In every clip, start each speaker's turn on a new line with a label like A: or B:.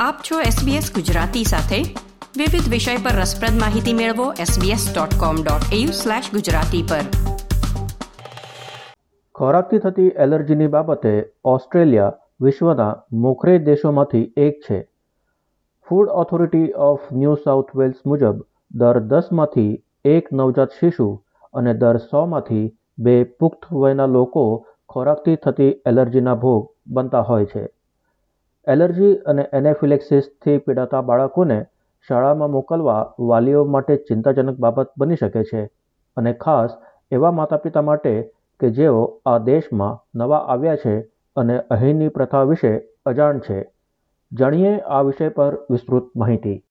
A: આપ છો SBS ગુજરાતી સાથે. વિવિધ વિષય પર રસપ્રદ માહિતી મેળવો sbs.com.au/gujarati પર.
B: ખોરાકથી થતી એલર્જીની બાબતે ઓસ્ટ્રેલિયા વિશ્વના મોખરે દેશોમાંથી એક છે. Food authority of New South Wales મુજબ, દર દસમાંથી એક નવજાત શિશુ અને દર સોમાંથી બે પુખ્ત વયના લોકો ખોરાકથી થતી એલર્જીના ભોગ બનતા હોય છે. એલર્જી અને એનેફિલેક્સિસથી પીડાતા બાળકોને શાળામાં મોકલવા વાલીઓ માટે ચિંતાજનક બાબત બની શકે છે. અને ખાસ એવા માતાપિતા માટે કે જેઓ આ દેશમાં નવા આવ્યા છે અને અહીંની પ્રથા વિશે અજાણ છે. જાણીએ આ વિષય પર વિસ્તૃત માહિતી.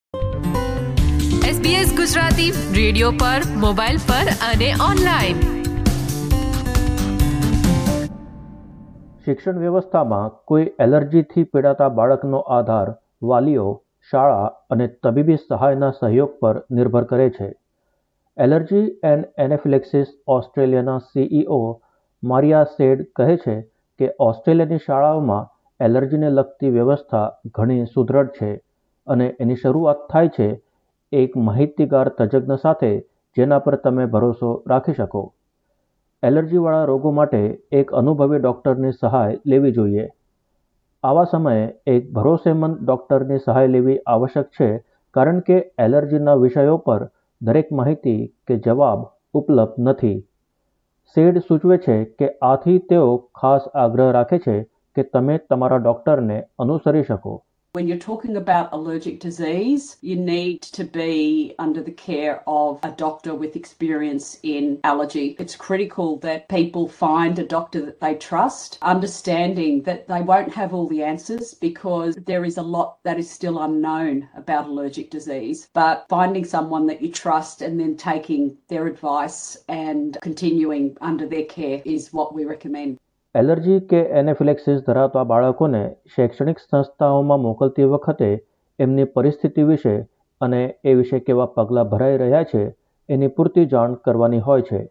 C: SBS ગુજરાતી રેડિયો પર, મોબાઈલ પર અને ઓનલાઈન.
B: શિક્ષણ વ્યવસ્થામાં કોઈ એલર્જીથી પીડાતા બાળકનો આધાર વાલીઓ, શાળા અને તબીબી સહાયના સહયોગ પર નિર્ભર કરે છે. એલર્જી એન્ડ એનેફિલેક્સિસ ઓસ્ટ્રેલિયાના સીઈઓ મારિયા સેડ કહે છે કે ઓસ્ટ્રેલિયાની શાળાઓમાં એલર્જીને લગતી વ્યવસ્થા ઘણી સુદૃઢ છે અને એની શરૂઆત થાય છે એક માહિતીગાર તજજ્ઞ સાથે જેના પર તમે ભરોસો રાખી શકો. એલર્જીવાળા રોગો માટે એક અનુભવી ડૉક્ટરની સહાય લેવી જોઈએ. આવા સમયે એક ભરોસેમંદ ડૉક્ટરની સહાય લેવી આવશ્યક છે, કારણ કે એલર્જીના વિષયો પર દરેક માહિતી કે જવાબ ઉપલબ્ધ નથી. સેડ સૂચવે છે કે આથી તેઓ ખાસ આગ્રહ રાખે છે કે તમે તમારા ડૉક્ટરને અનુસરી શકો.
D: When you're talking about allergic disease, you need to be under the care of a doctor with experience in allergy. It's critical that people find a doctor that they trust, understanding that they won't have all the answers because there is a lot that is still unknown about allergic disease. But finding someone that you trust and then taking their advice and continuing under their care is what we recommend.
B: Allergy કે anaphylaxis ધરાવતા બાળકોને શૈક્ષણિક સંસ્થાઓમાં મોકલતી વખતે એમની પરિસ્થિતિ વિશે અને એ વિશે કેવા પગલાં ભરાઈ રહ્યા છે એની પૂરતી જાણ કરવાની હોય છે.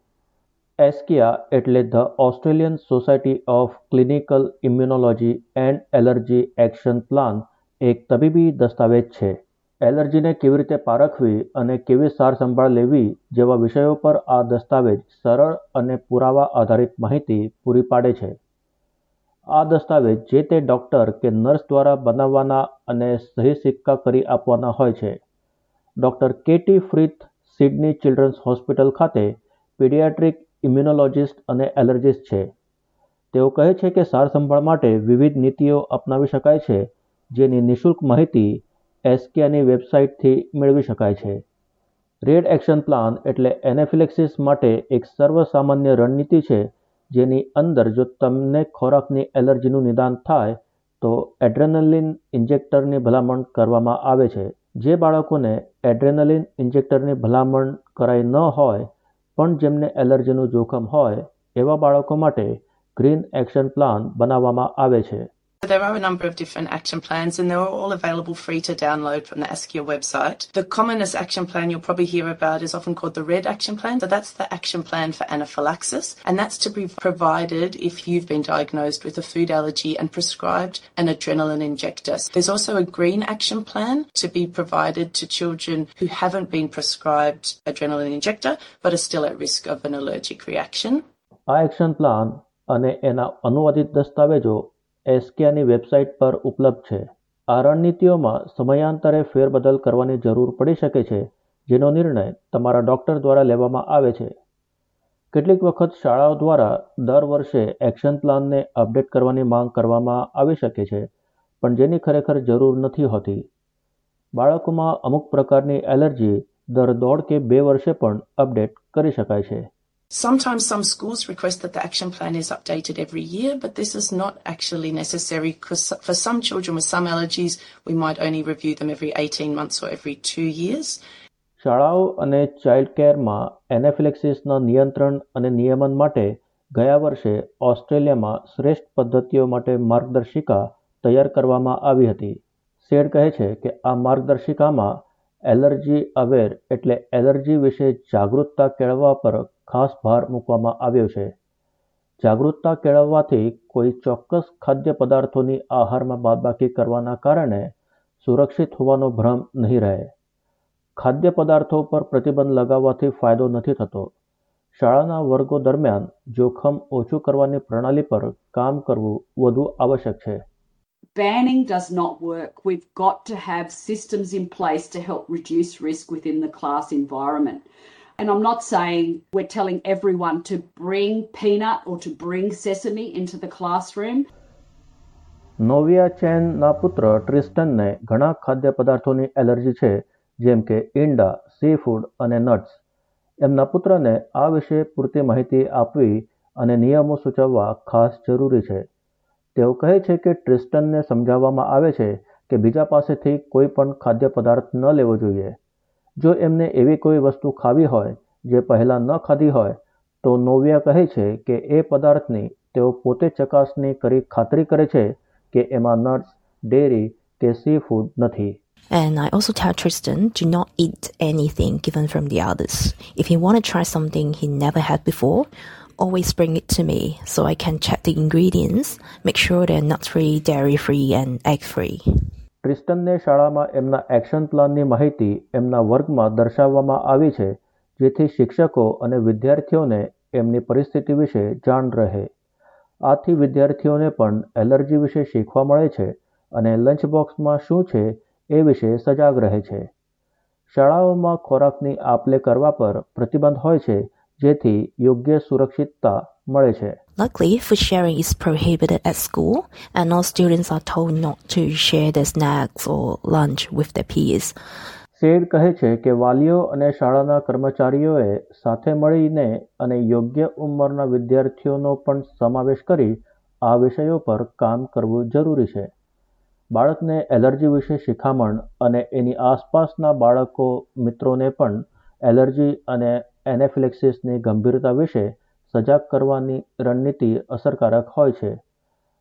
B: એસ્કિયા એટલે the Australian society of clinical immunology and allergy action plan, એક તબીબી દસ્તાવેજ છે. એલર્જીને કેવી રીતે પારખવી અને કેવી સારસંભાળ લેવી જેવા વિષયો પર આ દસ્તાવેજ સરળ અને પુરાવા આધારિત માહિતી પૂરી પાડે છે. આ દસ્તાવેજ જે તે ડૉક્ટર કે નર્સ દ્વારા બનાવવાના અને સહી સિક્કા કરી આપવાના હોય છે. Doctor Katie Frith, Sydney Children's hospital ખાતે પીડિયાટ્રિક ઇમ્યુનોલોજિસ્ટ અને એલર્જીસ્ટ છે. તેઓ કહે છે કે સારસંભાળ માટે વિવિધ નીતિઓ અપનાવી શકાય છે જેની નિઃશુલ્ક માહિતી એસ્કિયાની વેબસાઇટથી મેળવી શકાય છે. રેડ એક્શન પ્લાન એટલે એનેફિલેક્સિસ માટે એક સર્વસામાન્ય રણનીતિ છે, જેની અંદર જો તમને ખોરાકની એલર્જીનું નિદાન થાય, તો એડ્રેનલિન ઇન્જેક્ટરની ભલામણ કરવામાં આવે છે. જે બાળકોને એડ્રેનલિન ઇન્જેક્ટરની ભલામણ કરાઈ ન હોય, પણ જેમને એલર્જીનું જોખમ હોય, એવા બાળકો માટે ગ્રીન એક્શન પ્લાન બનાવવામાં આવે છે.
E: There are a number of different action plans and they're all available free to download from the ASCIA website. The commonest action plan you'll probably hear about is often called the RED action plan. So that's the action plan for anaphylaxis and that's to be provided if you've been diagnosed with a food allergy and prescribed an adrenaline injector. There's also a green action plan to be provided to children who haven't been prescribed adrenaline injector but are still at risk of an allergic reaction.
B: આ action plan અને એના અનુવાદિત દસ્તાવેજો એસ્કિયાની website પર ઉપલબ્ધ છે. આ રણનીતિઓમાં સમયાંતરે ફેરબદલ કરવાની જરૂર પડી શકે છે, જેનો નિર્ણય તમારા ડૉક્ટર દ્વારા લેવામાં આવે છે. કેટલીક વખત શાળાઓ દ્વારા દર વર્ષે એક્શન પ્લાનને અપડેટ કરવાની માંગ કરવામાં આવી શકે છે, પણ જેની ખરેખર જરૂર નથી હોતી. બાળકોમાં અમુક પ્રકારની એલર્જી દર દોઢ કે બે વર્ષે પણ અપડેટ કરી શકાય છે.
E: Sometimes some schools request that the action plan is updated every year, but this is not actually necessary because for some children with some allergies, we might only review them every 18 months or every two years.
B: શાળાઓ અને child કેરમાં એનેફિલેક્સિસના નિયંત્રણ અને નિયમન માટે ગયા વર્ષે ઓસ્ટ્રેલિયામાં શ્રેષ્ઠ પદ્ધતિઓ માટે માર્ગદર્શિકા તૈયાર કરવામાં આવી હતી શેડ કહે છે કે આ માર્ગદર્શિકામાં એલર્જી અવેર એટલે એલર્જી વિશે જાગૃતતા કેળવવા પર ખાસ ભાર મૂકવામાં આવ્યો છે જાગૃતતા કેળવવાથી કોઈ ચોક્કસ ખાદ્ય પદાર્થોની આહારમાં બાદબાકી કરવાના કારણે સુરક્ષિત હોવાનો ભ્રમ નહીં રહે ખાદ્ય પદાર્થો પર પ્રતિબંધ લગાવવાથી ફાયદો નથી થતો શાળાના વર્ગો દરમિયાન જોખમ ઓછું કરવાની પ્રણાલી પર કામ કરવું વધુ આવશ્યક છે
D: Banning does not work. We've got to have systems in place to help reduce risk within the class environment. And I'm not saying we're telling everyone to bring peanut or to bring sesame into the classroom.
B: નોવિયા ચેનના પુત્ર ટ્રિસ્ટનને ઘણા ખાદ્ય પદાર્થોની allergy છે, જેમ કે ઈંડા C food અને nuts એમના પુત્રને આ વિશે પૂરતી માહિતી આપવી અને નિયમો સૂચવવા ખાસ જરૂરી છે. તેઓ કહે છે કે ટ્રિસ્ટનને સમજાવવામાં આવે છે કે બીજા પાસેથી કોઈ પણ ખાદ્ય પદાર્થ ન લેવો જોઈએ. જો એમને એવી કોઈ વસ્તુ ખાવી હોય જે પહેલાં ન ખાધી હોય તો નોવિયા કહે છે કે એ પદાર્થની તેઓ પોતે ચકાસણી કરી ખાતરી કરે છે કે એમાં નટ્સ ડેરી કે સી ફૂડ નથી
F: And I also tell Tristan do not eat anything given from the others. If you want to try something he never had before, always bring it to me so I can check the ingredients, make sure they're nut free, dairy free, and egg free.
B: ટ્રિસ્ટનને શાળામાં એમના action પ્લાનની માહિતી એમના વર્ગમાં દર્શાવવામાં આવી છે, જેથી શિક્ષકો અને વિદ્યાર્થીઓને એમની પરિસ્થિતિ વિશે જાણ રહે. આથી વિદ્યાર્થીઓને પણ એલર્જી વિશે શીખવા મળે છે અને લંચ બોક્સમાં શું છે એ વિશે સજાગ રહે છે. શાળાઓમાં ખોરાકની આપ લે કરવા પર પ્રતિબંધ હોય છે, જેથી યોગ્ય સુરક્ષિતતા મળે છે.
F: Luckily, food sharing is prohibited at school, and all students are told not to share their snacks or lunch with their peers.
B: શેડ કહે છે કે વાલીઓ અને શાળાના કર્મચારીઓએ સાથે મળીને અને યોગ્ય ઉંમરના વિદ્યાર્થીઓનો પણ સમાવેશ કરી આ વિષયો પર કામ કરવું જરૂરી છે બાળકને એલર્જી વિશે શિખામણ અને એની આસપાસના બાળકો મિત્રોને પણ એલર્જી અને એનેફિલેક્સિસની ગંભીરતા વિશે સજાગ કરવાની રણનીતિ અસરકારક હોય છે.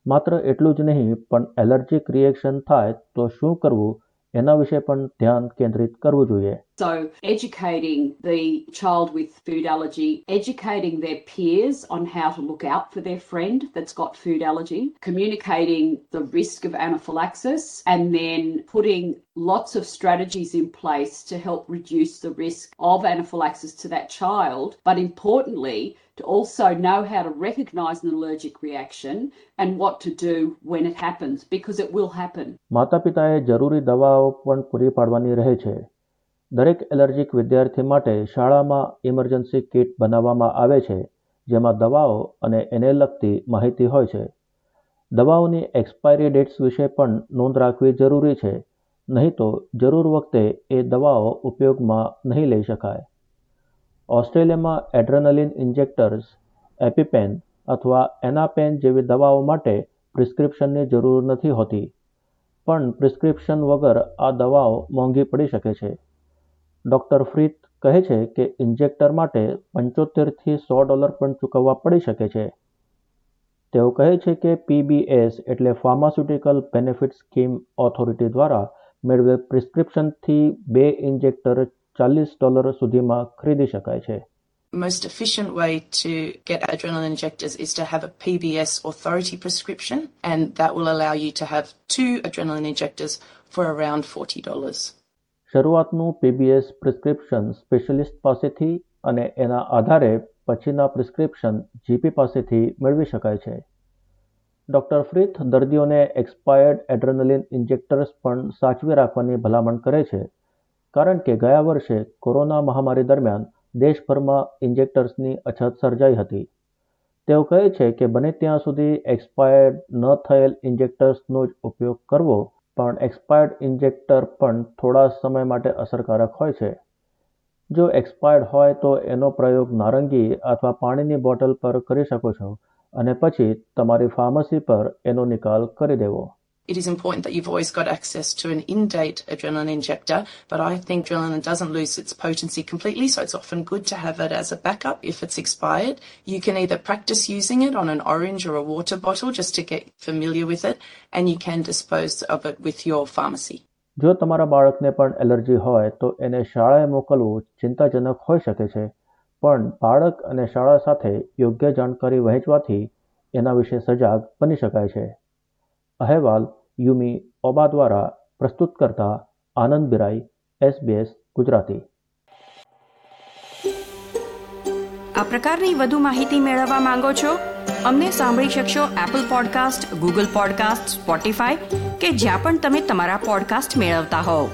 B: માત્ર એટલું જ નહીં, પણ એલર્જીક રિએક્શન થાય તો શું કરવું એના વિશે પણ ધ્યાન કેન્દ્રિત કરવું જોઈએ.
D: So, educating the child with food allergy, educating their peers on how to look out for their friend that's got food allergy, communicating the risk of anaphylaxis, and then putting lots of strategies in place to help reduce the risk of anaphylaxis to that child. But importantly, to also know how to recognize an allergic reaction and what to do when it happens, because it will happen.
B: માતા પિતાએ જરૂરી દવાઓ પણ પૂરી પાડવાની રહે છે દરેક allergic વિદ્યાર્થી માટે શાળામાં ઇમરજન્સી કિટ બનાવવામાં આવે છે, જેમાં દવાઓ અને એને લગતી માહિતી હોય છે. દવાઓની એક્સપાયરી ડેટ્સ વિશે પણ નોંધ રાખવી જરૂરી છે, નહીં તો જરૂર વખતે એ દવાઓ ઉપયોગમાં નહીં લઈ શકાય. ઓસ્ટ્રેલિયામાં એડ્રેનલિન ઇન્જેક્ટર્સ, એપિપેન અથવા એનાપેન જેવી દવાઓ માટે પ્રિસ્ક્રિપ્શનની જરૂર નથી હોતી, પણ પ્રિસ્ક્રિપ્શન વગર આ દવાઓ મોંઘી પડી શકે છે. ડૉક્ટર ફ્રીત કહે છે કે ઇન્જેક્ટર માટે પંચોતેરથી સો ડોલર પણ ચૂકવવા પડી શકે છે તેઓ કહે છે કે પીબીએસ એટલે ફાર્માસ્યુટિકલ બેનિફિટ સ્કીમ ઓથોરિટી દ્વારા મેળવેલ પ્રિસ્ક્રિપ્શનથી બે ઇન્જેક્ટર ચાલીસ ડોલર સુધીમાં ખરીદી શકાય છે
E: most efficient way to get adrenaline injectors is to have a PBS authority prescription, and that will allow you to have two adrenaline injectors for around $40.
B: શરૂઆતનું PBS prescription specialist પાસેથી અને એના આધારે પછીના પ્રિસ્ક્રિપ્શન જીપી પાસેથી મેળવી શકાય છે. ડૉક્ટર ફ્રીથ દર્દીઓને એક્સપાયર્ડ એડ્રેનલિન ઇન્જેક્ટર્સ પણ સાચવી રાખવાની ભલામણ કરે છે, કારણ કે ગયા વર્ષે કોરોના મહામારી દરમિયાન દેશભરમાં ઇન્જેક્ટર્સની અછત સર્જાઈ હતી. તેઓ કહે છે કે બને ત્યાં સુધી એક્સપાયર્ડ ન થયેલ ઇન્જેક્ટર્સનો જ ઉપયોગ કરવો પણ એક્સપાયર્ડ ઇન્જેક્ટર પણ થોડા સમય માટે અસરકારક હોય છે. જો એક્સપાયર્ડ હોય તો એનો પ્રયોગ નારંગી અથવા પાણીની બોટલ પર કરી શકો છો અને પછી તમારી ફાર્મસી પર એનો નિકાલ કરી દેવો.
E: It is important that you've always got access to an in date adrenaline injector, but I think adrenaline doesn't lose its potency completely, so it's often good to have it as a backup if it's expired. You can either practice using it on an orange or a water bottle just to get familiar with it, and you can dispose of it with your pharmacy.
B: જો તમારા બાળકને પણ allergy હોય તો એને શાળાએ મોકલવું ચિંતાજનક હોઈ શકે છે પણ બાળક અને શાળા સાથે યોગ્ય જાણકારી વહેંચવાથી એના વિશે સજાગ બની શકાય છે અહેવાલ યુમી ઓબા દ્વારા પ્રસ્તુત કરતા આનંદ બિરાઈ, એસબીએસ ગુજરાતી.
A: આ પ્રકારની વધુ માહિતી મેળવવા માંગો છો? અમને સાંભળી શકશો Apple podcast Google podcast Spotify કે જ્યાં પણ તમે તમારા પોડકાસ્ટ મેળવતા હોવ.